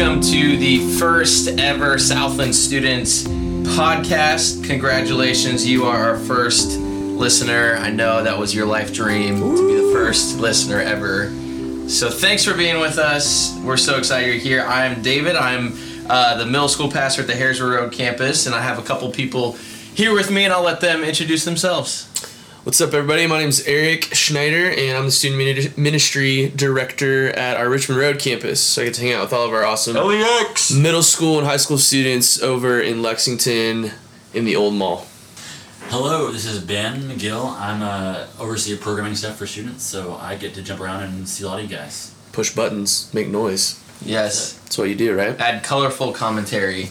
welcome to the first ever Southland Students podcast. Congratulations, you are our first listener. I know that was your life dream to be the first listener ever. So thanks for being with us. We're so excited you're here. I'm David. I'm uh, the middle school pastor at the Harrodsburg Road campus, and I have a couple people here with me, and I'll let them introduce themselves. What's up, everybody? My name is Eric Schneider, and I'm the student ministry director at our Richmond Road campus. So I get to hang out with all of our awesome LEX. middle school and high school students over in Lexington in the old mall. Hello, this is Ben McGill. I'm a overseer programming stuff for students, so I get to jump around and see a lot of you guys. Push buttons, make noise. Yes. That's what you do, right? add colorful commentary.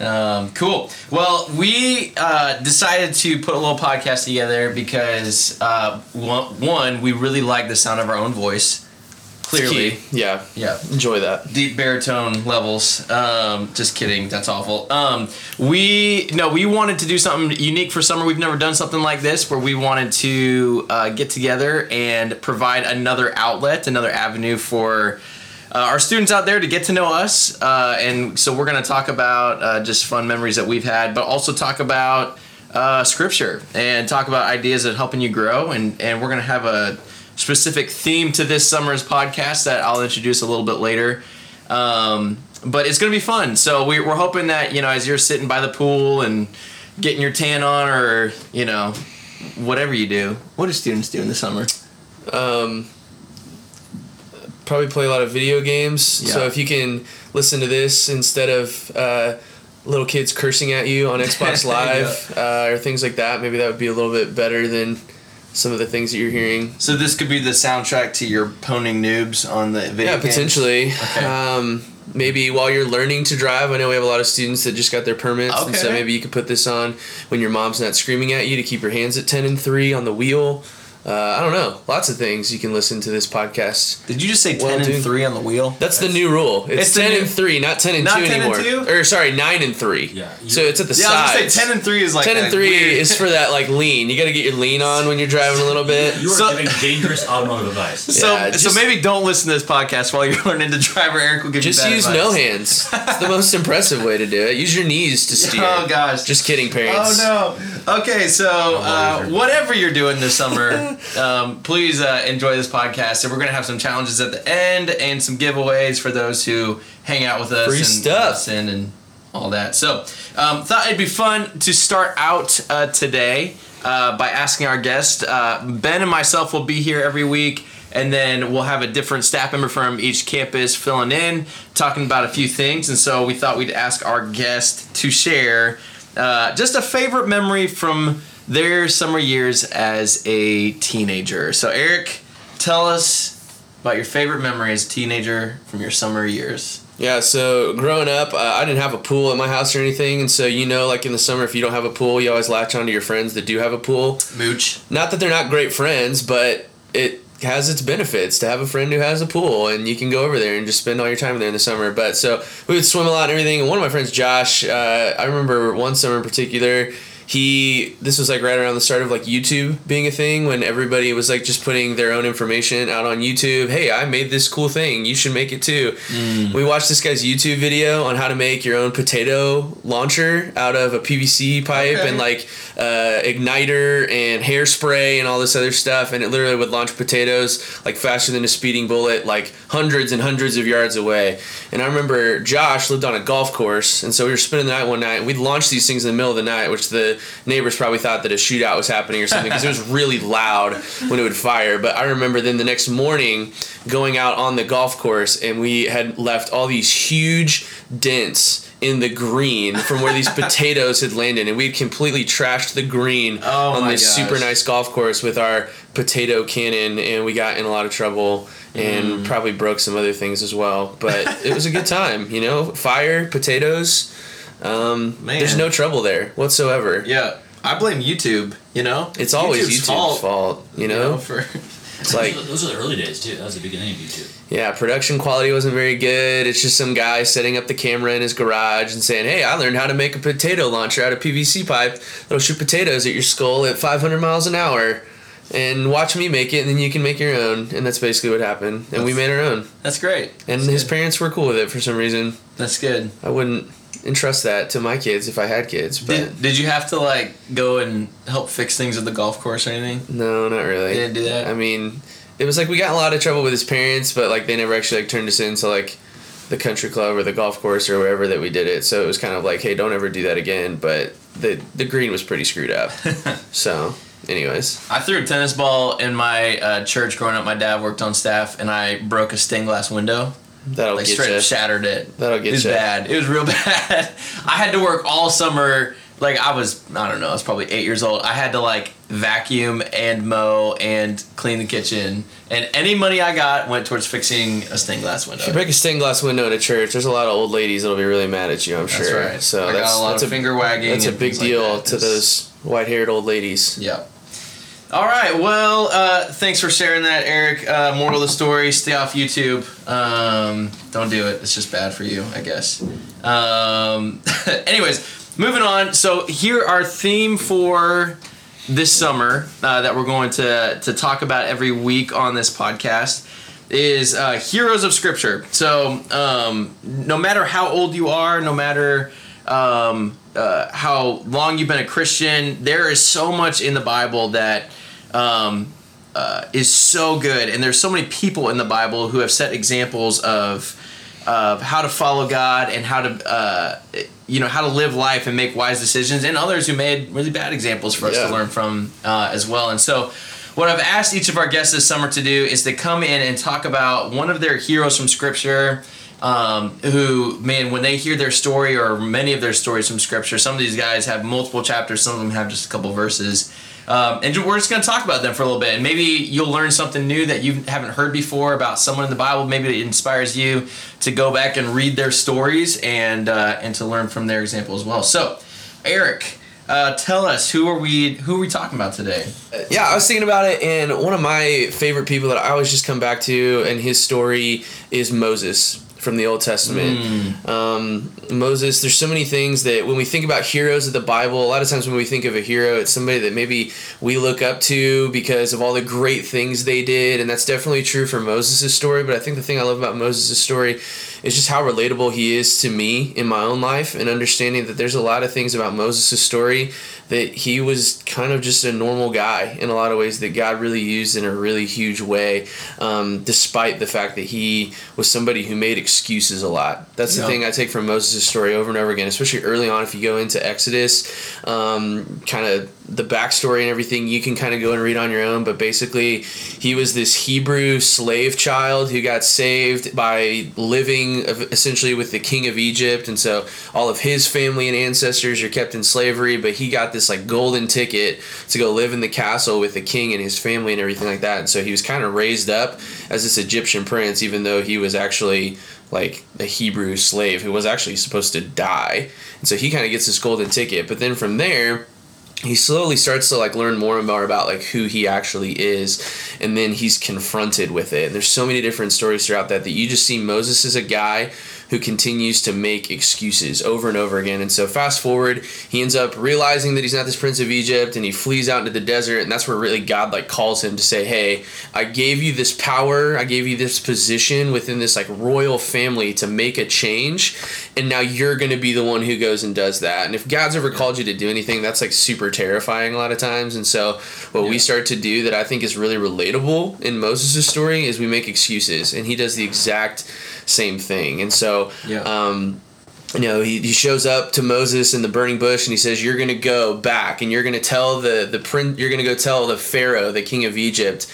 Um, cool. Well, we uh, decided to put a little podcast together because uh, one, one, we really like the sound of our own voice. Clearly, Yeah. yeah, Enjoy that. deep baritone levels. Um, just kidding. That's awful. Um, we no, we wanted to do something unique for summer. We've never done something like this where we wanted to uh, get together and provide another outlet, another avenue for. Uh, our students out there to get to know us, uh, and so we're going to talk about uh, just fun memories that we've had, but also talk about uh, scripture and talk about ideas that helping you grow. And and we're going to have a specific theme to this summer's podcast that I'll introduce a little bit later. Um, but it's going to be fun. So we, we're hoping that, you know, as you're sitting by the pool and getting your tan on or, you know, whatever you do, what do students do in the summer? Um, probably play a lot of video games. So if you can listen to this instead of uh, little kids cursing at you on Xbox Live uh, or things like that, maybe that would be a little bit better than some of the things that you're hearing. So this could be the soundtrack to your poning noobs on the video Yeah, games? potentially. Okay. Um, maybe while you're learning to drive, I know we have a lot of students that just got their permits, and so maybe you could put this on when your mom's not screaming at you to keep your hands at ten and three on the wheel. Uh, I don't know. Lots of things you can listen to this podcast. Did you just say 10 Well, and dude. 3 on the wheel? That's, the new rule. It's, It's ten new- and three, not ten and Not two 10 and anymore. two? Or sorry, nine and three. Yeah, you- so it's at the Yeah, I was sides. going to say 10 and 3 is like Ten and three weird- is for that like lean. You got to get your lean on when you're driving a little bit. You are So- giving dangerous automotive advice. So, Yeah, so maybe don't listen to this podcast while you're learning to drive, or Eric will give Just you bad use advice. no hands. It's the most impressive way to do it. Use your knees to steer. Oh gosh. Just kidding, parents. Oh no. Okay, so uh, whatever you're doing this summer, um, please uh, enjoy this podcast. And we're gonna have some challenges at the end and some giveaways for those who hang out with us Free and stuff. listen and all that. So, um, thought it'd be fun to start out uh, today uh, by asking our guest. Uh, ben and myself will be here every week. And then we'll have a different staff member from each campus filling in, talking about a few things. And so we thought we'd ask our guest to share uh, just a favorite memory from their summer years as a teenager. So, Eric, tell us about your favorite memory as a teenager from your summer years. Yeah, so growing up, uh, I didn't have a pool at my house or anything, and so you know, like in the summer, if you don't have a pool, you always latch onto your friends that do have a pool. Mooch. Not that they're not great friends, but it has its benefits to have a friend who has a pool, and you can go over there and just spend all your time there in the summer. But so we would swim a lot and everything. And one of my friends, Josh, uh, I remember one summer in particular. He this was like right around the start of like YouTube being a thing when everybody was like just putting their own information out on YouTube. Hey, I made this cool thing. You should make it too. We watched this guy's YouTube video on how to make your own potato launcher out of a PVC pipe Okay. and like uh, igniter and hairspray and all this other stuff, and it literally would launch potatoes like faster than a speeding bullet, like hundreds and hundreds of yards away. And I remember Josh lived on a golf course, and so we were spending the night one night. and We'd launch these things in the middle of the night, which the neighbors probably thought that a shootout was happening or something because it was really loud when it would fire. But I remember then the next morning going out on the golf course, and we had left all these huge dents in the green from where these potatoes had landed, and we had completely trashed the green Oh on this gosh. super nice golf course with our potato cannon, and we got in a lot of trouble and Mm. probably broke some other things as well. But it was a good time, you know. Fire, potatoes. Um, Man. there's no trouble there whatsoever. Yeah, I blame YouTube. You know, It's always YouTube's YouTube's fault, you know. for It's like those, are, the early days too. That was the beginning of YouTube. Yeah, production quality wasn't very good. It's just some guy setting up the camera in his garage and saying, "Hey, I learned how to make a potato launcher out of PVC pipe that'll shoot potatoes at your skull at 500 miles an hour." and watch me make it, and then you can make your own. And that's basically what happened. And we made our own. That's great. And That's his good. parents were cool with it for some reason. That's good. I wouldn't entrust that to my kids if I had kids, but Did, did you have to like go and help fix things at the golf course or anything? no, not really. You didn't do that? I mean, it was like we got in a lot of trouble with his parents, but like they never actually like turned us into like the country club or the golf course or wherever that we did it. So it was kind of like, hey, don't ever do that again. But the the green was pretty screwed up. so, anyways, I threw a tennis ball in my uh, church growing up. My dad worked on staff, and I broke a stained glass window. That'll Like get straight you. up shattered it. That'll get It was ya. bad. It was real bad. I had to work all summer. Like I was, I don't know. I was probably eight years old. I had to like vacuum and mow and clean the kitchen, and any money I got went towards fixing a stained glass window. If you break a stained glass window in a church, there's a lot of old ladies that'll be really mad at you. I'm That's sure. right. So I that's got a lot that's of a finger wagging. that's a big like deal that. to those white-haired old ladies. Yep. All right. Well, uh, thanks for sharing that, Eric. Uh, moral of the story: Stay off YouTube. Um, don't do it. It's just bad for you, I guess. Um, anyways, moving on. So here, our theme for this summer uh, that we're going to to talk about every week on this podcast is uh, heroes of Scripture. So um, no matter how old you are, no matter um, uh, how long you've been a Christian, there is so much in the Bible that um, uh, is so good, and there's so many people in the Bible who have set examples of of how to follow God and how to uh, you know how to live life and make wise decisions, and others who made really bad examples for us Yeah. to learn from uh, as well. And so. What I've asked each of our guests this summer to do is to come in and talk about one of their heroes from Scripture, um, who, man, when they hear their story or many of their stories from Scripture, some of these guys have multiple chapters, some of them have just a couple verses. Um, and we're just going to talk about them for a little bit. And maybe you'll learn something new that you haven't heard before about someone in the Bible. Maybe it inspires you to go back and read their stories and uh, and to learn from their example as well. So, Eric, uh, tell us who are we who are we talking about today? Yeah, I was thinking about it, and one of my favorite people that I always just come back to, and his story is Moses from the Old Testament. Um, Moses, there's so many things that when we think about heroes of the Bible, a lot of times when we think of a hero, it's somebody that maybe we look up to because of all the great things they did, and that's definitely true for Moses' story. But I think the thing I love about Moses' story is just how relatable he is to me in my own life, and understanding that there's a lot of things about Moses' story that he was kind of just a normal guy in a lot of ways that God really used in a really huge way, um, despite the fact that he was somebody who made excuses a lot. That's the Yeah. thing I take from Moses' story over and over again, especially early on. If you go into Exodus, um, kind of the backstory and everything, you can kind of go and read on your own. But basically, he was this Hebrew slave child who got saved by living essentially with the king of Egypt, and so all of his family and ancestors are kept in slavery. But he got this like golden ticket to go live in the castle with the king and his family and everything like that. And so he was kind of raised up as this Egyptian prince, even though he was actually like a Hebrew slave who was actually supposed to die. And so he kind of gets this golden ticket. But then from there, he slowly starts to like learn more and more about like who he actually is and then he's confronted with it. And there's so many different stories throughout that that you just see moses as a guy who continues to make excuses over and over again. And so fast forward he ends up realizing that he's not this prince of egypt and he flees out into the desert and that's where really god like calls him to say hey i gave you this power i gave you this position within this like royal family to make a change and now you're going to be the one who goes and does that. And if god's ever called you to do anything that's like super terrifying a lot of times. And so what we start to do that i think is really relatable in moses' story is we make excuses and he does the exact same thing and so Yeah. um, you know, he, he shows up to Moses in the burning bush and he says, You're gonna go back and you're gonna tell the the prince you're gonna go tell the Pharaoh, the king of Egypt,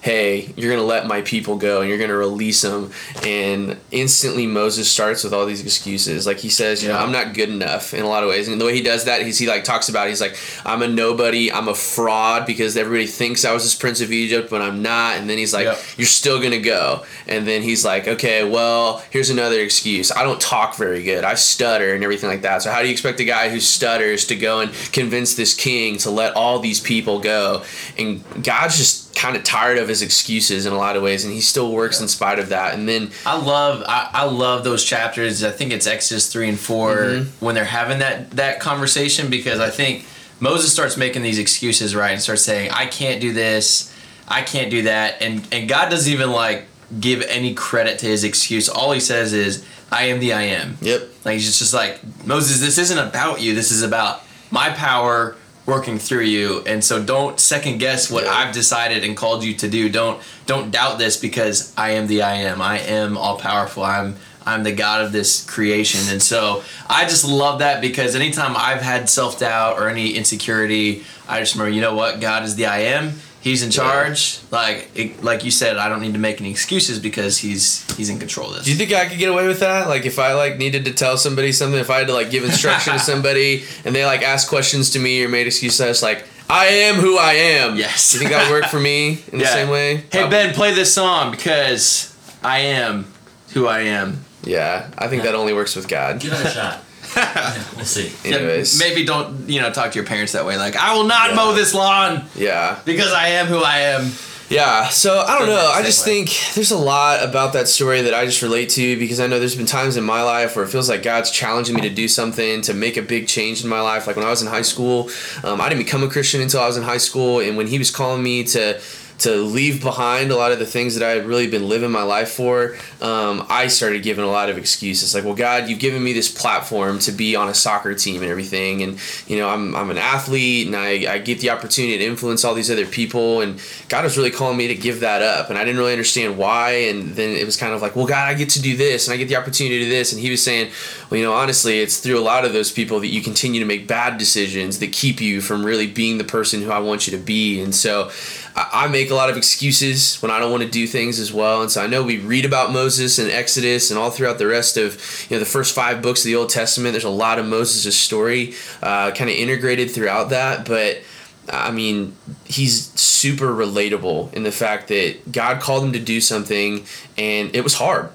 hey, you're gonna let my people go and you're gonna release them. And instantly Moses starts with all these excuses. Like he says, you know, I'm not good enough in a lot of ways. And the way he does that, he's he like talks about it, he's like, I'm a nobody, I'm a fraud because everybody thinks I was this prince of Egypt, but I'm not. And then he's like, Yep. You're still gonna go. And then he's like, Okay, well, here's another excuse. I don't talk very good. I stutter and everything like that. So how do you expect a guy who stutters to go and convince this king to let all these people go? And God's just kind of tired of his excuses in a lot of ways, and he still works in spite of that. And then I love I, I love those chapters. I think it's Exodus three and 4 Mm-hmm. when they're having that that conversation because I think Moses starts making these excuses, right, and starts saying, "I can't do this, I can't do that," and and God doesn't even like give any credit to his excuse. All he says is, "I am the I am." Yep. Like he's just, just like Moses. This isn't about you. This is about my power working through you. And so don't second guess what Yeah. I've decided and called you to do. Don't don't doubt this because I am the I am. I am all powerful. I'm I'm the God of this creation. And so I just love that because anytime I've had self doubt or any insecurity, I just remember, you know what? God is the I am. He's in charge. Like it, like you said, I don't need to make any excuses because he's he's in control of this. Do you think I could get away with that? Like if I like needed to tell somebody something, if I had to like give instruction to somebody and they like asked questions to me or made excuses like I am who I am. Yes. You think that would work for me in the same way? Hey Uh, Ben, play this song because I am who I am. Yeah, I think that only works with God. Give it a shot. Yeah, we'll see. Yeah, Anyways. maybe don't you know talk to your parents that way. Like I will not Yeah. mow this lawn Yeah. because I am who I am. Yeah, so I don't know. I segue. just think there's a lot about that story that I just relate to because I know there's been times in my life where it feels like God's challenging me to do something to make a big change in my life. Like when I was in high school, um, I didn't become a Christian until I was in high school, and when He was calling me to to leave behind a lot of the things that I had really been living my life for, um, I started giving a lot of excuses. Like, well, God, you've given me this platform to be on a soccer team and everything, and you know, I'm I'm an athlete, and I, I get the opportunity to influence all these other people, and God was really calling me to give that up, and I didn't really understand why. And then it was kind of like, well, God, I get to do this, and I get the opportunity to do this, and He was saying, well, you know, honestly, it's through a lot of those people that you continue to make bad decisions that keep you from really being the person who I want you to be, and so. I make a lot of excuses when I don't want to do things as well, and so I know we read about Moses and Exodus and all throughout the rest of you know the first five books of the Old Testament. There's a lot of Moses' story, uh, kind of integrated throughout that, but I mean, he's super relatable in the fact that God called him to do something, and it was hard.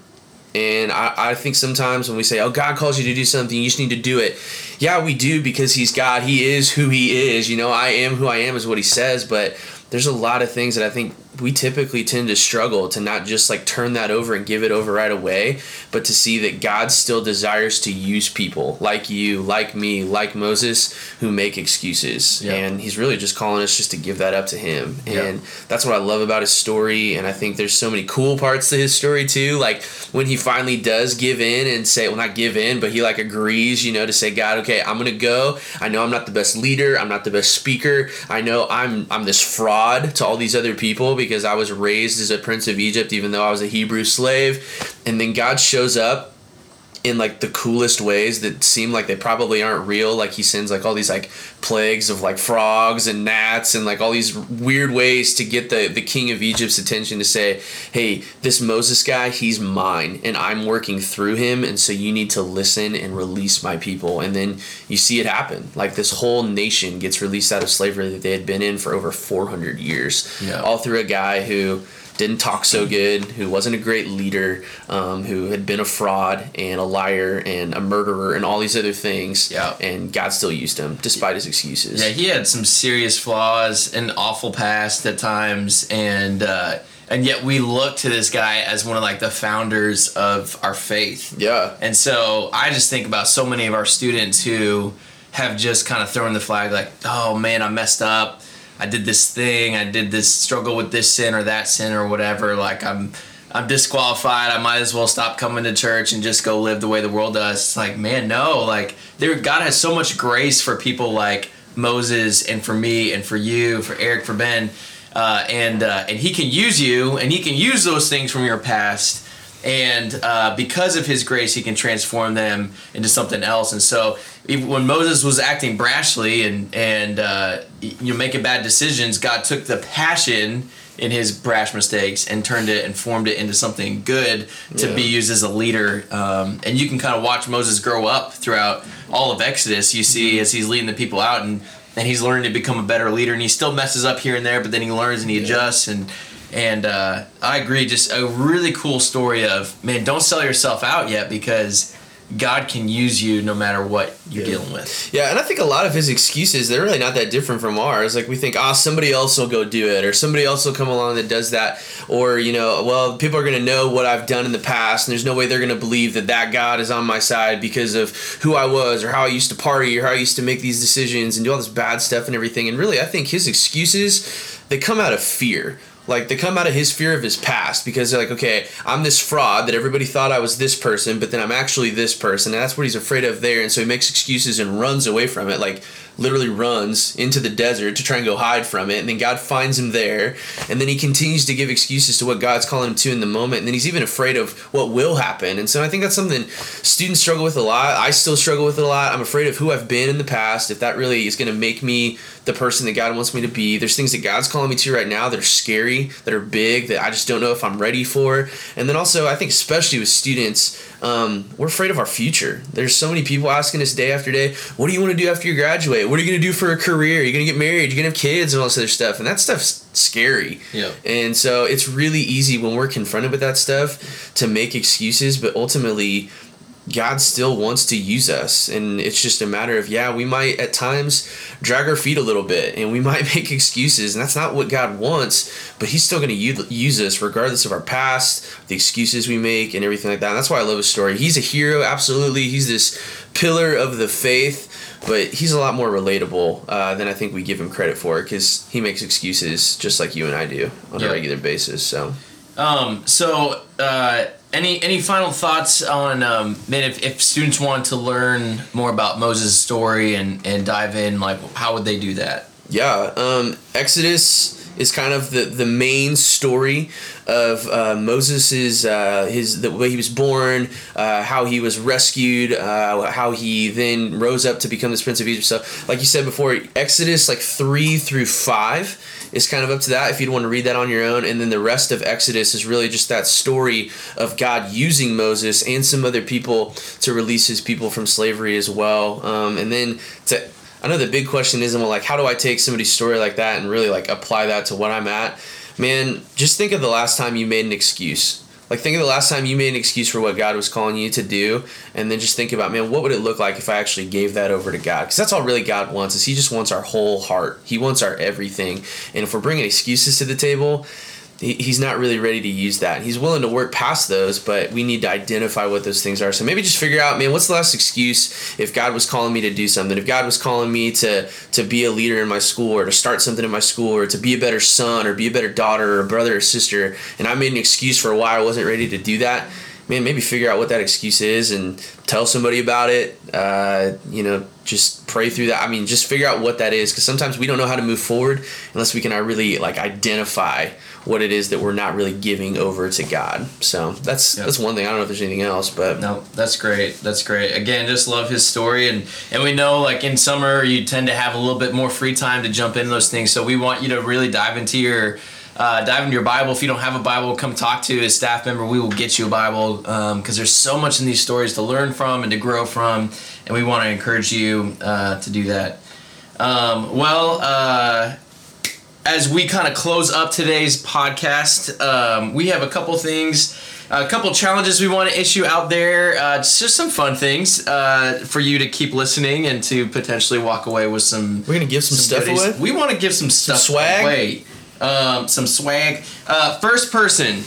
And I, I think sometimes when we say, oh, God calls you to do something, you just need to do it. Yeah, we do because He's God. He is who He is. You know, I am who I am is what He says. But there's a lot of things that I think we typically tend to struggle to not just like turn that over and give it over right away, but to see that God still desires to use people like you, like me, like Moses, who make excuses. Yeah. And He's really just calling us just to give that up to Him. Yeah. And that's what I love about his story. And I think there's so many cool parts to his story too. Like when he finally does give in and say, well, not give in, but he like agrees, you know, to say, God, okay, I'm gonna go. I know I'm not the best leader. I'm not the best speaker. I know I'm I'm this fraud to all these other people because I was raised as a prince of Egypt, even though I was a Hebrew slave. And then God shows up in like the coolest ways that seem like they probably aren't real. Like he sends like all these like plagues of like frogs and gnats and like all these weird ways to get the the king of egypt's attention to say hey this moses guy he's mine and i'm working through him and so you need to listen and release my people. And then you see it happen. Like this whole nation gets released out of slavery that they had been in for over 400 years. Yeah. all through a guy who didn't talk so good, who wasn't a great leader, um, who had been a fraud and a liar and a murderer and all these other things. Yeah. And God still used him despite his excuses. Yeah, he had some serious flaws, an awful past at times, and uh, and yet we look to this guy as one of like the founders of our faith. Yeah. And so I just think about so many of our students who have just kind of thrown the flag like, oh man, I messed up. I did this thing. I did this struggle with this sin or that sin or whatever. Like I'm I'm disqualified. I might as well stop coming to church and just go live the way the world does. It's like, man, no. Like there God has so much grace for people like Moses and for me and for you, for Eric, for Ben. Uh, and uh, and he can use you and he can use those things from your past and uh, because of his grace, he can transform them into something else. And so, when Moses was acting brashly and and uh, you know making bad decisions, God took the passion in his brash mistakes and turned it and formed it into something good to Yeah. be used as a leader. Um, and you can kind of watch Moses grow up throughout all of Exodus. You see as he's leading the people out and. And he's learning to become a better leader, and he still messes up here and there, but then he learns and he adjusts. And and uh, I agree, just a really cool story of man, don't sell yourself out yet because God can use you no matter what you're Yeah. dealing with. Yeah, and I think a lot of his excuses they're really not that different from ours. Like we think, ah, somebody else will go do it, or somebody else will come along that does that, or you know, well, people are gonna know what I've done in the past, and there's no way they're gonna believe that that God is on my side because of who I was, or how I used to party, or how I used to make these decisions and do all this bad stuff and everything. And really, I think his excuses they come out of fear. Like they come out of his fear of his past because they're like, okay, I'm this fraud that everybody thought I was this person, but then I'm actually this person, and that's what he's afraid of there. And so he makes excuses and runs away from it, like literally runs into the desert to try and go hide from it. And then God finds him there, and then he continues to give excuses to what God's calling him to in the moment. And then he's even afraid of what will happen. And so I think that's something students struggle with a lot. I still struggle with it a lot. I'm afraid of who I've been in the past. If that really is going to make me the person that God wants me to be. There's things that God's calling me to right now that are scary, that are big, that I just don't know if I'm ready for. And then also, I think especially with students, um, we're afraid of our future. There's so many people asking us day after day, "What do you want to do after you graduate? What are you going to do for a career? Are you going to get married? You're going to have kids and all this other stuff." And that stuff's scary. Yeah. And so it's really easy when we're confronted with that stuff to make excuses, but ultimately God still wants to use us. And it's just a matter of, yeah, we might at times drag our feet a little bit and we might make excuses. And that's not what God wants, but He's still going to use us regardless of our past, the excuses we make, and everything like that. And that's why I love His story. He's a hero, absolutely. He's this pillar of the faith. But he's a lot more relatable uh, than I think we give him credit for because he makes excuses just like you and I do on Yeah. a regular basis. So Um, so, uh, any any final thoughts on um, man? If, if students want to learn more about Moses' story and and dive in, like how would they do that? Yeah, um, Exodus is kind of the, the main story of uh, Moses's uh, his the way he was born, uh, how he was rescued, uh, how he then rose up to become this prince of Egypt. So, like you said before, Exodus like three through five is kind of up to that if you'd want to read that on your own, and then the rest of Exodus is really just that story of God using Moses and some other people to release his people from slavery as well, um, and then to I know the big question isn't well, like how do I take somebody's story like that and really like apply that to what I'm at? Man, just think of the last time you made an excuse. Like think of the last time you made an excuse for what God was calling you to do, and then just think about, man, what would it look like if I actually gave that over to God? Because that's all really God wants is He just wants our whole heart. He wants our everything. And if we're bringing excuses to the table, he- he's not really ready to use that. He's willing to work past those, but we need to identify what those things are. So maybe just figure out, man, what's the last excuse if God was calling me to do something? If God was calling me to to be a leader in my school or to start something in my school or to be a better son or be a better daughter or a brother or sister, and I made an excuse for why I wasn't ready to do that, man, maybe figure out what that excuse is and tell somebody about it. Uh, you know, just pray through that. I mean, just figure out what that is because sometimes we don't know how to move forward unless we can uh, really like identify what it is that we're not really giving over to God. So that's Yep. that's one thing. I don't know if there's anything else, but No, that's great. That's great. Again, just love his story, and and we know like in summer you tend to have a little bit more free time to jump into those things. So we want you to really dive into your. Uh, dive into your Bible. If you don't have a Bible, come talk to a staff member. We will get you a Bible because there's so much in these stories to learn from and to grow from, and we want to encourage you uh, to do that. Um, well, uh, as we kind of close up today's podcast, um, we have a couple things, a couple challenges we want to issue out there. Uh, it's just some fun things uh, for you to keep listening and to potentially walk away with some. we're gonna give some, stuff goodies. away. We want to give some stuff swag? away. Um, some swag. Uh, first person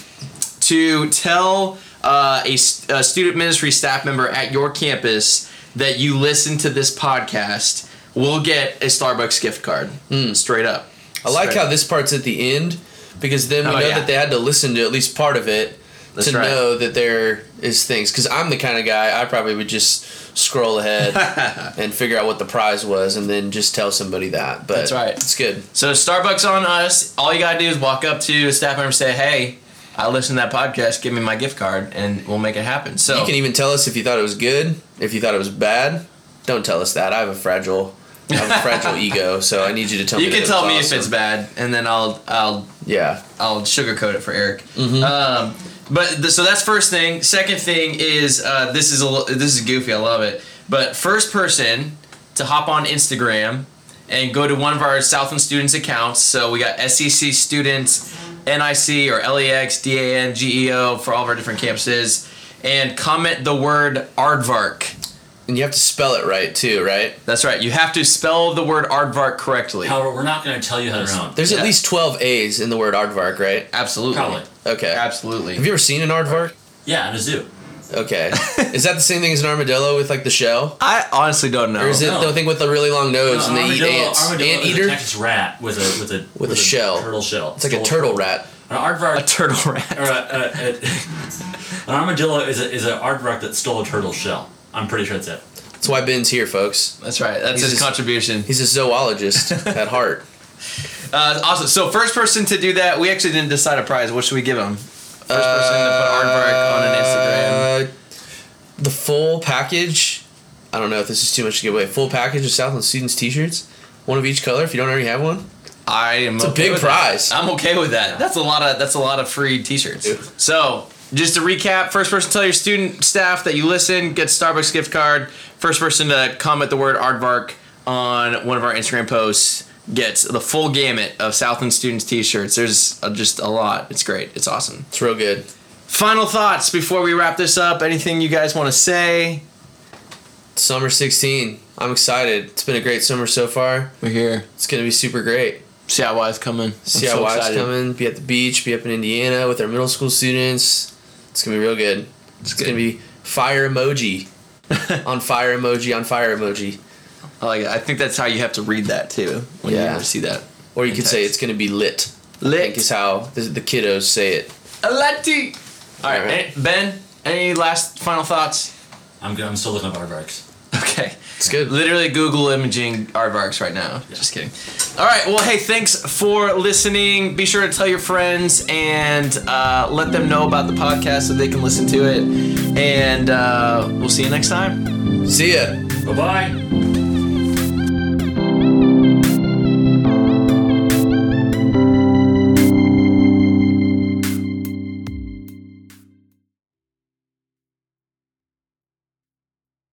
to tell uh, a, a student ministry staff member at your campus that you listen to this podcast will get a Starbucks gift card. Straight up. I like Straight how this part's at the end because then we Oh, know yeah. that they had to listen to at least part of it That's to right. know that there is things. Because I'm the kind of guy I probably would just scroll ahead and figure out what the prize was and then just tell somebody that. But That's right. It's good. So Starbucks on us. All you gotta do is walk up to a staff member and say, "Hey, I listened to that podcast. Give me my gift card, and we'll make it happen." So You can even tell us if you thought it was good, if you thought it was bad. Don't tell us that. I have a fragile, I have a fragile ego, so I need you to tell you me. can that tell me awesome. if it's bad, and then I'll I'll Yeah. I'll sugarcoat it for Eric. Mm-hmm. Um, but th- so that's first thing. Second thing is uh, this is a this is goofy. I love it. But first person to hop on Instagram and go to one of our Southland students accounts. So we got SEC students, NIC or LEX, DAN, GEO for all of our different campuses, and comment the word aardvark And you have to spell it right too, right? That's right. You have to spell the word aardvark correctly. However, we're not going to tell you how to spell. There's Yeah. at least 12 A's in the word aardvark, right? Absolutely. Probably. Okay. Absolutely. Have you ever seen an aardvark? Yeah, in a zoo. Okay. Is that the same thing as an armadillo with like the shell? I honestly don't know. Or is it No. the thing with the really long nose and they eat armadillo, ants? armadillo Ant is eater? a Texas rat with a with a With a shell. turtle shell. It's like a turtle rat. An aardvark a turtle rat? or a, a, a, an armadillo is a, is an aardvark that stole a turtle shell. I'm pretty sure that's it. That's why Ben's here, folks. That's right. That's He's his just- contribution. He's a zoologist at heart. Uh, awesome. So first person to do that, we actually didn't decide a prize. What should we give him? First person to put aardvark on an Instagram. Uh, the full package. I don't know if this is too much to give away. Full package of Southland students T-shirts, one of each color. If you don't already have one, I am. It's a big with prize. That. I'm okay with that. That's a lot of. That's a lot of free T-shirts. Yeah. So just to recap, first person to tell your student staff that you listen gets Starbucks gift card. First person to comment the word aardvark on one of our Instagram posts gets the full gamut of Southland students T-shirts. There's uh, just a lot. It's great. It's awesome. it's real good. Final thoughts before we wrap this up. Anything you guys want to say? Summer 16. I'm excited. It's been a great summer so far. We're here. It's gonna be super great. See how wise coming. See I'm how so wives coming. Be at the beach. Be up in Indiana with our middle school students. It's gonna be real good. It's, good. gonna be fire emoji. on fire emoji on fire emoji. I like it. I think that's how you have to read that too when Yeah. you see that. Or you In could say it's gonna be lit. I Lit. think is how the, the kiddos say it. A Lati. All right, Alright. eh, Ben. Any last final thoughts? I'm good. I'm still looking up aardvarks. Okay. It's good. Literally Google imaging aardvarks right now. Just kidding. All right. Well, hey, thanks for listening. Be sure to tell your friends and uh, let them know about the podcast so they can listen to it. And uh, we'll see you next time. See ya. Bye bye.